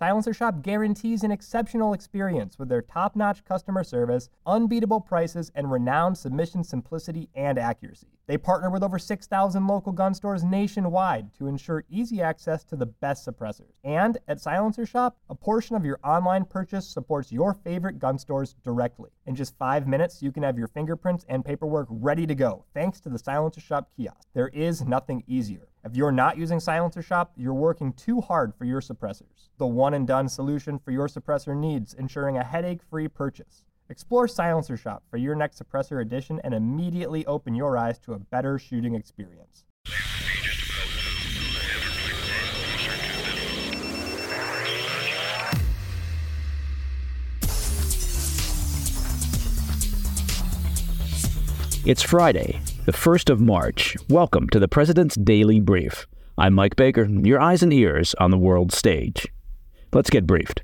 Silencer Shop guarantees an exceptional experience with their top notch customer service, unbeatable prices, and renowned submission simplicity and accuracy. They partner with over 6,000 local gun stores nationwide to ensure easy access to the best suppressors. And at Silencer Shop, a portion of your online purchase supports your favorite gun stores directly. In just five minutes, you can have your fingerprints and paperwork ready to go thanks to the Silencer Shop kiosk. There is nothing easier. If you're not using Silencer Shop, you're working too hard for your suppressors. The one and done solution for your suppressor needs, ensuring a headache free purchase. Explore Silencer Shop for your next suppressor edition and immediately open your eyes to a better shooting experience. It's Friday, the 1st of March. Welcome to the President's Daily Brief. I'm Mike Baker, your eyes and ears on the world stage. Let's get briefed.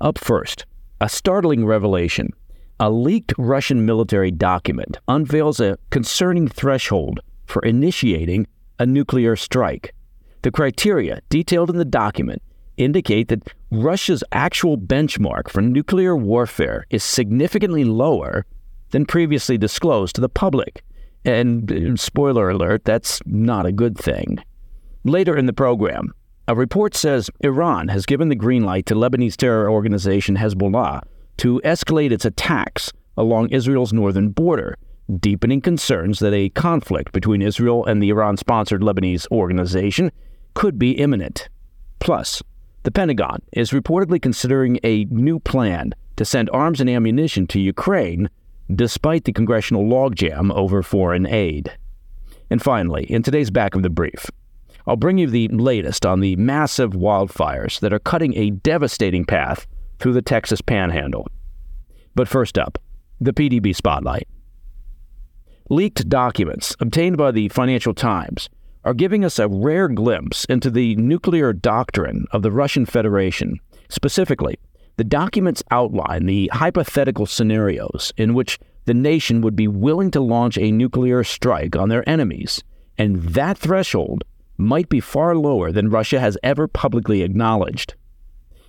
Up first, a startling revelation. A leaked Russian military document unveils a concerning threshold for initiating a nuclear strike. The criteria detailed in the document indicate that Russia's actual benchmark for nuclear warfare is significantly lower than previously disclosed to the public. And uh, spoiler alert, that's not a good thing. Later in the program, a report says Iran has given the green light to Lebanese terror organization Hezbollah to escalate its attacks along Israel's northern border, deepening concerns that a conflict between Israel and the Iran sponsored Lebanese organization could be imminent. Plus, the Pentagon is reportedly considering a new plan to send arms and ammunition to Ukraine despite the congressional logjam over foreign aid. And finally, in today's back of the brief, I'll bring you the latest on the massive wildfires that are cutting a devastating path through the Texas panhandle. But first up, the PDB spotlight. Leaked documents obtained by the Financial Times are giving us a rare glimpse into the nuclear doctrine of the Russian Federation, specifically the documents outline the hypothetical scenarios in which the nation would be willing to launch a nuclear strike on their enemies, and that threshold might be far lower than Russia has ever publicly acknowledged.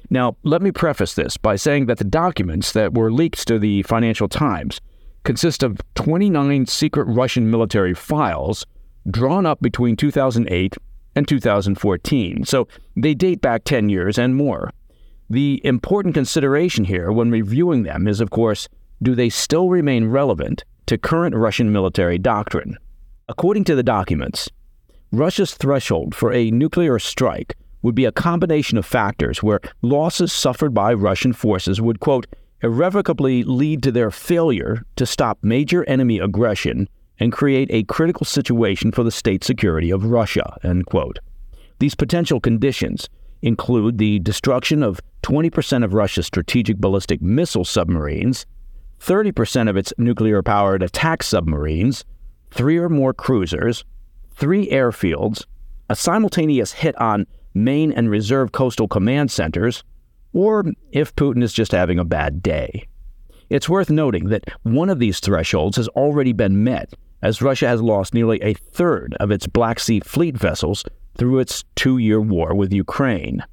Now, let me preface this by saying that the documents that were leaked to the Financial Times consist of 29 secret Russian military files drawn up between 2008 and 2014, so they date back 10 years and more. The important consideration here when reviewing them is, of course, do they still remain relevant to current Russian military doctrine? According to the documents, Russia's threshold for a nuclear strike would be a combination of factors where losses suffered by Russian forces would, quote, irrevocably lead to their failure to stop major enemy aggression and create a critical situation for the state security of Russia, end quote. These potential conditions include the destruction of 20% of Russia's strategic ballistic missile submarines, 30% of its nuclear powered attack submarines, three or more cruisers, three airfields, a simultaneous hit on main and reserve coastal command centers, or if Putin is just having a bad day. It's worth noting that one of these thresholds has already been met as Russia has lost nearly a third of its Black Sea Fleet vessels through its two year war with Ukraine.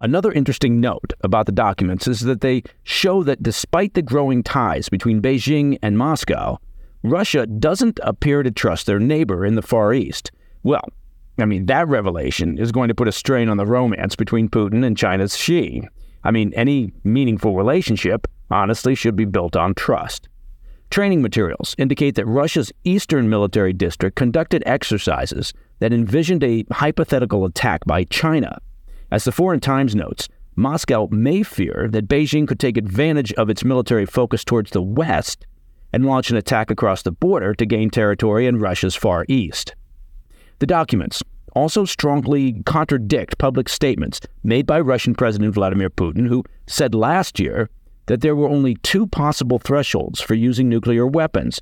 Another interesting note about the documents is that they show that despite the growing ties between Beijing and Moscow, Russia doesn't appear to trust their neighbor in the Far East. Well, I mean, that revelation is going to put a strain on the romance between Putin and China's Xi. I mean, any meaningful relationship, honestly, should be built on trust. Training materials indicate that Russia's Eastern Military District conducted exercises that envisioned a hypothetical attack by China as the Foreign Times notes, Moscow may fear that Beijing could take advantage of its military focus towards the west and launch an attack across the border to gain territory in Russia's far east. The documents also strongly contradict public statements made by Russian President Vladimir Putin, who said last year that there were only two possible thresholds for using nuclear weapons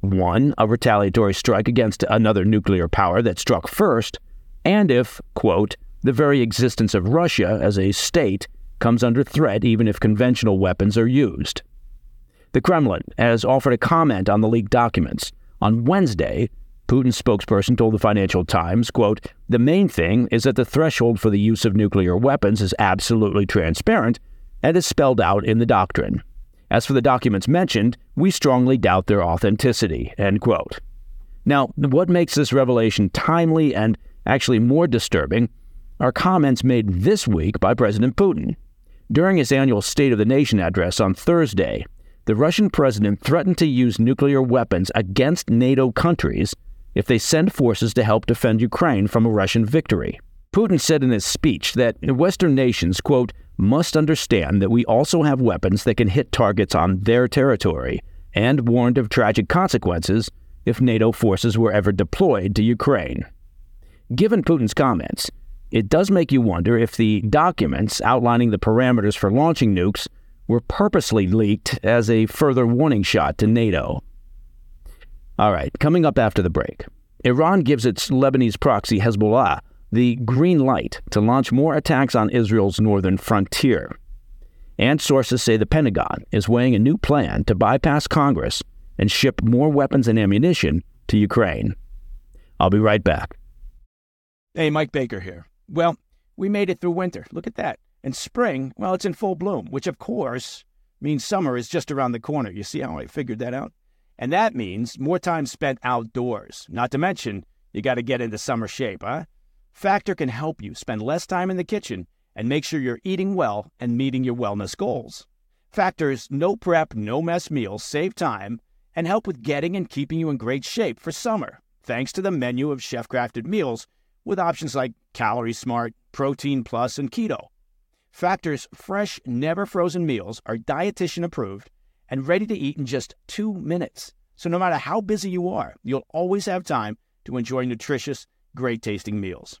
one, a retaliatory strike against another nuclear power that struck first, and if, quote, the very existence of Russia as a state comes under threat even if conventional weapons are used. The Kremlin has offered a comment on the leaked documents. On Wednesday, Putin's spokesperson told the Financial Times, quote, "The main thing is that the threshold for the use of nuclear weapons is absolutely transparent and is spelled out in the doctrine. As for the documents mentioned, we strongly doubt their authenticity." End quote. Now, what makes this revelation timely and actually more disturbing are comments made this week by President Putin. During his annual State of the Nation address on Thursday, the Russian president threatened to use nuclear weapons against NATO countries if they send forces to help defend Ukraine from a Russian victory. Putin said in his speech that Western nations, quote, must understand that we also have weapons that can hit targets on their territory, and warned of tragic consequences if NATO forces were ever deployed to Ukraine. Given Putin's comments, it does make you wonder if the documents outlining the parameters for launching nukes were purposely leaked as a further warning shot to NATO. All right, coming up after the break, Iran gives its Lebanese proxy Hezbollah the green light to launch more attacks on Israel's northern frontier. And sources say the Pentagon is weighing a new plan to bypass Congress and ship more weapons and ammunition to Ukraine. I'll be right back. Hey, Mike Baker here. Well, we made it through winter. Look at that. And spring, well, it's in full bloom, which of course means summer is just around the corner. You see how I figured that out? And that means more time spent outdoors. Not to mention, you got to get into summer shape, huh? Factor can help you spend less time in the kitchen and make sure you're eating well and meeting your wellness goals. Factor's no prep, no mess meals save time and help with getting and keeping you in great shape for summer, thanks to the menu of chef crafted meals with options like Calorie Smart, Protein Plus, and Keto. Factor's fresh, never frozen meals are dietitian approved and ready to eat in just two minutes. So no matter how busy you are, you'll always have time to enjoy nutritious, great tasting meals.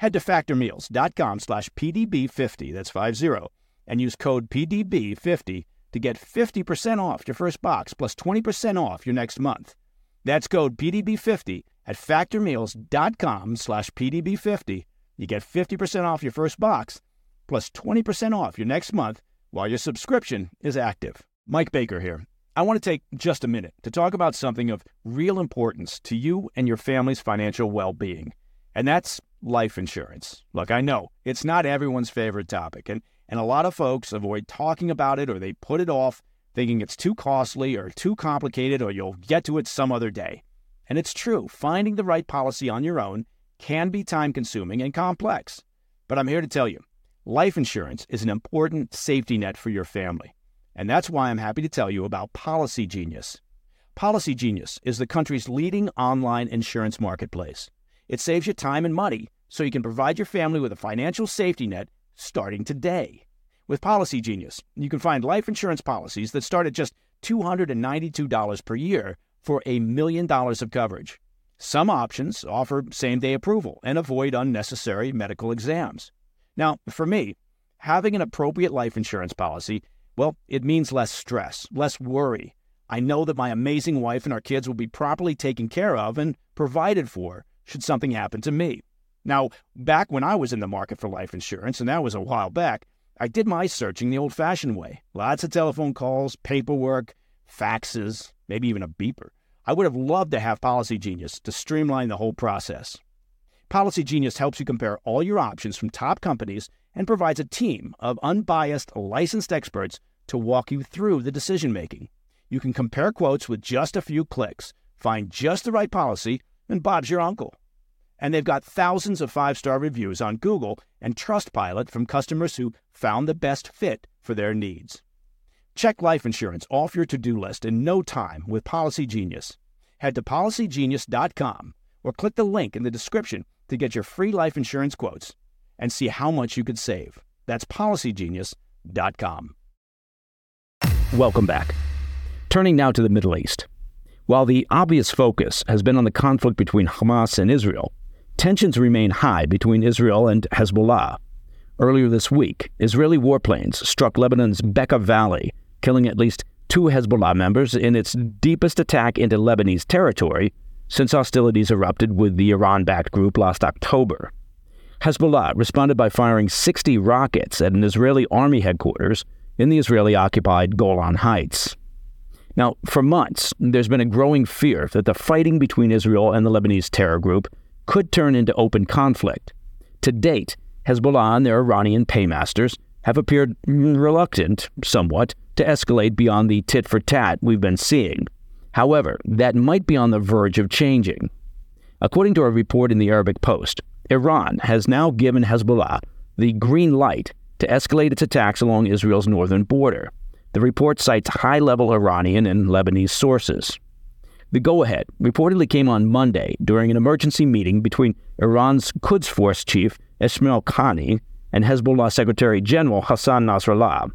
Head to factormeals.com slash PDB50, that's 50, and use code PDB50 to get 50% off your first box plus 20% off your next month. That's code PDB50 at factormeals.com slash PDB50. You get 50% off your first box plus 20% off your next month while your subscription is active. Mike Baker here. I want to take just a minute to talk about something of real importance to you and your family's financial well being, and that's life insurance. Look, I know it's not everyone's favorite topic, and, and a lot of folks avoid talking about it or they put it off thinking it's too costly or too complicated or you'll get to it some other day. And it's true, finding the right policy on your own can be time consuming and complex. But I'm here to tell you life insurance is an important safety net for your family. And that's why I'm happy to tell you about Policy Genius. Policy Genius is the country's leading online insurance marketplace. It saves you time and money so you can provide your family with a financial safety net starting today. With Policy Genius, you can find life insurance policies that start at just $292 per year for a million dollars of coverage. Some options offer same day approval and avoid unnecessary medical exams. Now, for me, having an appropriate life insurance policy, well, it means less stress, less worry. I know that my amazing wife and our kids will be properly taken care of and provided for should something happen to me. Now, back when I was in the market for life insurance, and that was a while back, I did my searching the old fashioned way. Lots of telephone calls, paperwork, faxes, maybe even a beeper. I would have loved to have Policy Genius to streamline the whole process. Policy Genius helps you compare all your options from top companies and provides a team of unbiased, licensed experts to walk you through the decision making. You can compare quotes with just a few clicks, find just the right policy, and Bob's your uncle. And they've got thousands of five star reviews on Google and Trustpilot from customers who found the best fit for their needs. Check life insurance off your to do list in no time with Policy Genius. Head to policygenius.com or click the link in the description to get your free life insurance quotes and see how much you could save. That's policygenius.com. Welcome back. Turning now to the Middle East. While the obvious focus has been on the conflict between Hamas and Israel, tensions remain high between Israel and Hezbollah. Earlier this week, Israeli warplanes struck Lebanon's Bekaa Valley, killing at least two Hezbollah members in its deepest attack into Lebanese territory since hostilities erupted with the Iran backed group last October. Hezbollah responded by firing 60 rockets at an Israeli army headquarters in the Israeli occupied Golan Heights. Now, for months, there's been a growing fear that the fighting between Israel and the Lebanese terror group could turn into open conflict. To date, Hezbollah and their Iranian paymasters have appeared reluctant, somewhat, to escalate beyond the tit for tat we've been seeing. However, that might be on the verge of changing. According to a report in the Arabic Post, Iran has now given Hezbollah the green light to escalate its attacks along Israel's northern border. The report cites high level Iranian and Lebanese sources. The go ahead reportedly came on Monday during an emergency meeting between Iran's Quds Force chief Ismail Qaani and Hezbollah Secretary General Hassan Nasrallah.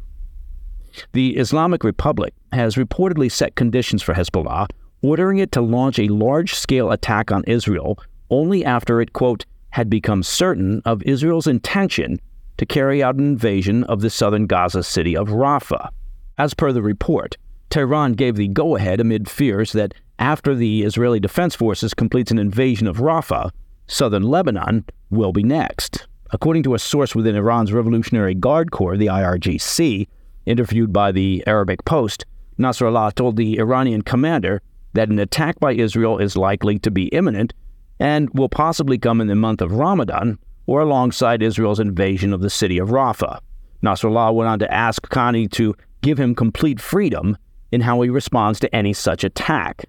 The Islamic Republic has reportedly set conditions for Hezbollah, ordering it to launch a large scale attack on Israel only after it, quote, had become certain of Israel's intention to carry out an invasion of the southern Gaza city of Rafah. As per the report, Tehran gave the go ahead amid fears that after the Israeli Defense Forces completes an invasion of Rafah, southern Lebanon will be next. According to a source within Iran's Revolutionary Guard Corps, the IRGC, interviewed by the Arabic Post, Nasrallah told the Iranian commander that an attack by Israel is likely to be imminent and will possibly come in the month of Ramadan or alongside Israel's invasion of the city of Rafah. Nasrallah went on to ask Qaani to give him complete freedom in how he responds to any such attack.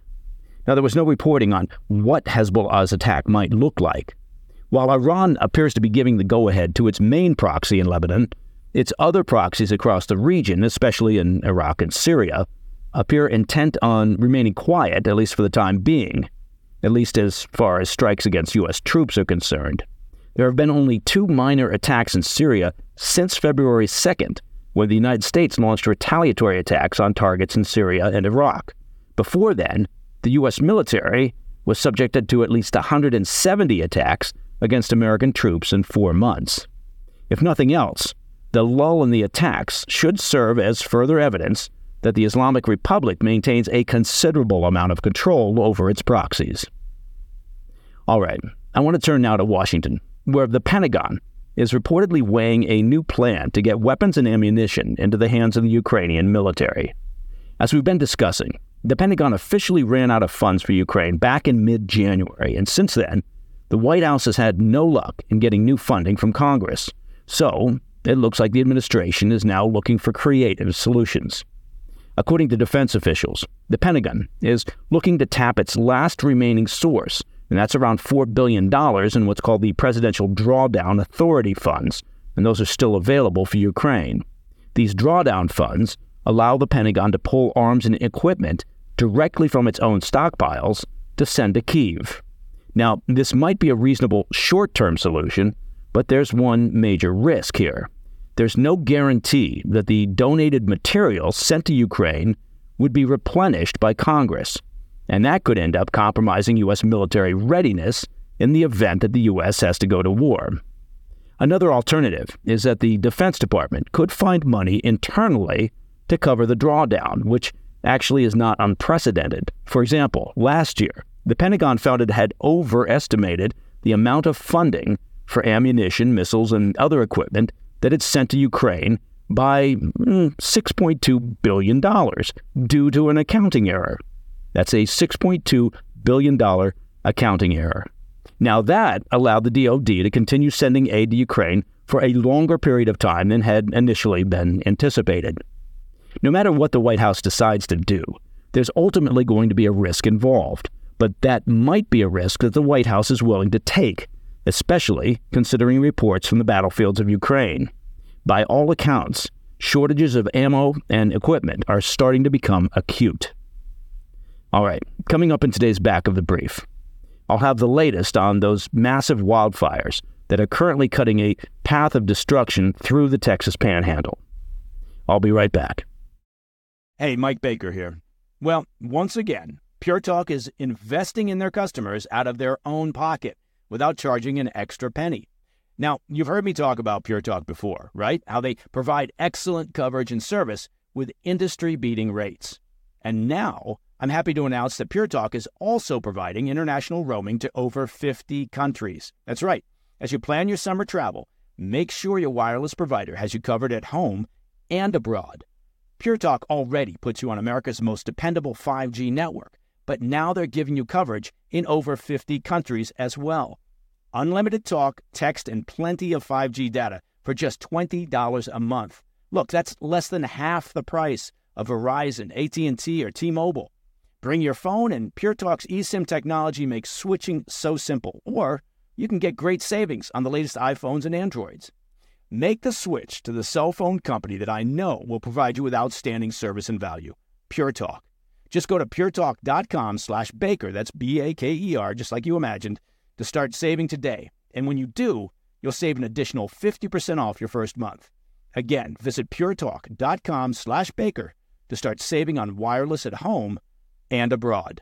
Now, there was no reporting on what Hezbollah's attack might look like. While Iran appears to be giving the go ahead to its main proxy in Lebanon, its other proxies across the region, especially in Iraq and Syria, appear intent on remaining quiet, at least for the time being, at least as far as strikes against U.S. troops are concerned. There have been only two minor attacks in Syria since February 2nd, when the United States launched retaliatory attacks on targets in Syria and Iraq. Before then, the U.S. military was subjected to at least 170 attacks against American troops in four months. If nothing else, the lull in the attacks should serve as further evidence that the Islamic Republic maintains a considerable amount of control over its proxies. All right, I want to turn now to Washington, where the Pentagon is reportedly weighing a new plan to get weapons and ammunition into the hands of the Ukrainian military. As we've been discussing, the Pentagon officially ran out of funds for Ukraine back in mid January, and since then, the White House has had no luck in getting new funding from Congress. So, it looks like the administration is now looking for creative solutions. According to defense officials, the Pentagon is looking to tap its last remaining source, and that's around $4 billion in what's called the Presidential Drawdown Authority funds, and those are still available for Ukraine. These drawdown funds allow the Pentagon to pull arms and equipment directly from its own stockpiles to send to Kiev. Now, this might be a reasonable short term solution, but there's one major risk here. There's no guarantee that the donated material sent to Ukraine would be replenished by Congress. and that could end up compromising U.S. military readiness in the event that the U.S. has to go to war. Another alternative is that the Defense Department could find money internally to cover the drawdown, which actually is not unprecedented. For example, last year, the Pentagon found it had overestimated the amount of funding for ammunition, missiles, and other equipment that it sent to Ukraine by mm, $6.2 billion due to an accounting error. That's a $6.2 billion accounting error. Now, that allowed the DoD to continue sending aid to Ukraine for a longer period of time than had initially been anticipated. No matter what the White House decides to do, there's ultimately going to be a risk involved, but that might be a risk that the White House is willing to take, especially considering reports from the battlefields of Ukraine. By all accounts, shortages of ammo and equipment are starting to become acute. All right, coming up in today's back of the brief, I'll have the latest on those massive wildfires that are currently cutting a path of destruction through the Texas panhandle. I'll be right back. Hey, Mike Baker here. Well, once again, Pure Talk is investing in their customers out of their own pocket without charging an extra penny. Now, you've heard me talk about Pure Talk before, right? How they provide excellent coverage and service with industry beating rates. And now, I'm happy to announce that Pure Talk is also providing international roaming to over 50 countries. That's right. As you plan your summer travel, make sure your wireless provider has you covered at home and abroad. Pure Talk already puts you on America's most dependable 5G network, but now they're giving you coverage in over 50 countries as well. Unlimited talk, text, and plenty of 5G data for just $20 a month. Look, that's less than half the price of Verizon, AT&T, or T-Mobile. Bring your phone and Pure Talk's eSIM technology makes switching so simple. Or you can get great savings on the latest iPhones and Androids. Make the switch to the cell phone company that I know will provide you with outstanding service and value. Pure Talk. Just go to puretalk.com slash baker, that's B-A-K-E-R, just like you imagined, to start saving today. And when you do, you'll save an additional 50% off your first month. Again, visit puretalk.com slash baker to start saving on wireless at home and abroad.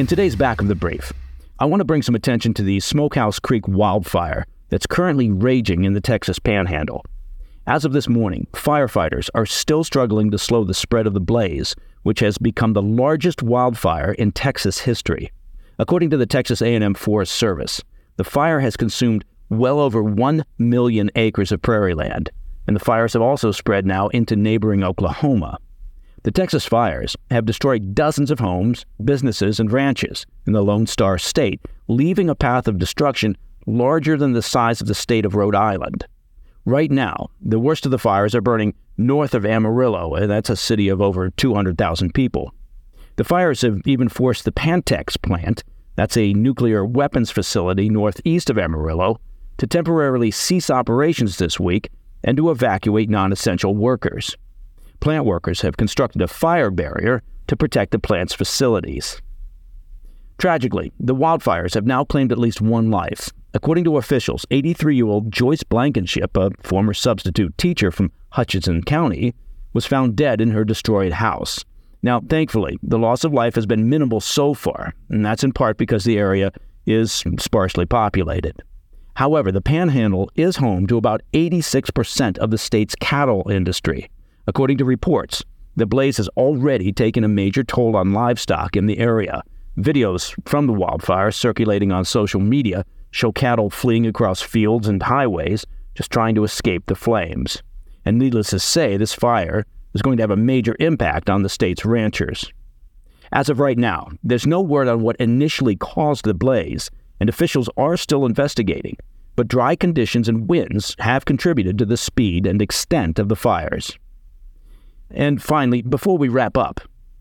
In today's back of the brief, I want to bring some attention to the Smokehouse Creek wildfire that's currently raging in the Texas panhandle. As of this morning, firefighters are still struggling to slow the spread of the blaze, which has become the largest wildfire in Texas history. According to the Texas A&M Forest Service, the fire has consumed well over 1 million acres of prairie land, and the fires have also spread now into neighboring Oklahoma. The Texas fires have destroyed dozens of homes, businesses, and ranches in the Lone Star State, leaving a path of destruction larger than the size of the state of Rhode Island. Right now, the worst of the fires are burning north of Amarillo, and that's a city of over 200,000 people. The fires have even forced the Pantex plant, that's a nuclear weapons facility northeast of Amarillo, to temporarily cease operations this week and to evacuate non essential workers plant workers have constructed a fire barrier to protect the plant's facilities. Tragically, the wildfires have now claimed at least one life. According to officials, 83 year old Joyce Blankenship, a former substitute teacher from Hutchinson County, was found dead in her destroyed house. Now, thankfully, the loss of life has been minimal so far, and that's in part because the area is sparsely populated. However, the panhandle is home to about 86% of the state's cattle industry. According to reports, The blaze has already taken a major toll on livestock in the area. Videos from the wildfire circulating on social media show cattle fleeing across fields and highways, just trying to escape the flames. And needless to say, this fire is going to have a major impact on the state's ranchers. As of right now, there's no word on what initially caused the blaze, and officials are still investigating. But dry conditions and winds have contributed to the speed and extent of the fires. And finally, before we wrap up,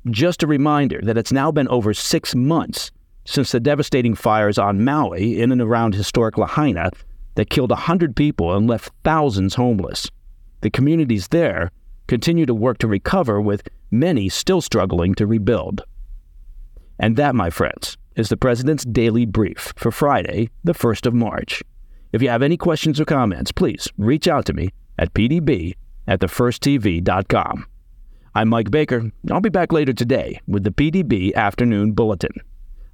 just a reminder that it's now been over six months since the devastating fires on Maui in and around historic Lahaina that killed 100 people and left thousands homeless. The communities there continue to work to recover, with many still struggling to rebuild. And that, my friends, is the President's Daily Brief for Friday, the 1st of March. If you have any questions or comments, please reach out to me at pdb at thefirsttv.com. I'm Mike Baker. I'll be back later today with the PDB Afternoon Bulletin.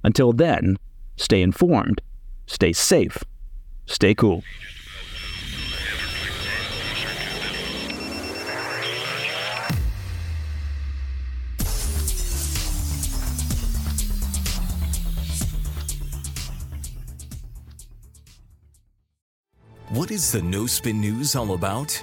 Until then, stay informed, stay safe, stay cool. What is the No Spin News all about?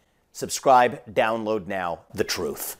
Subscribe, download now, The Truth.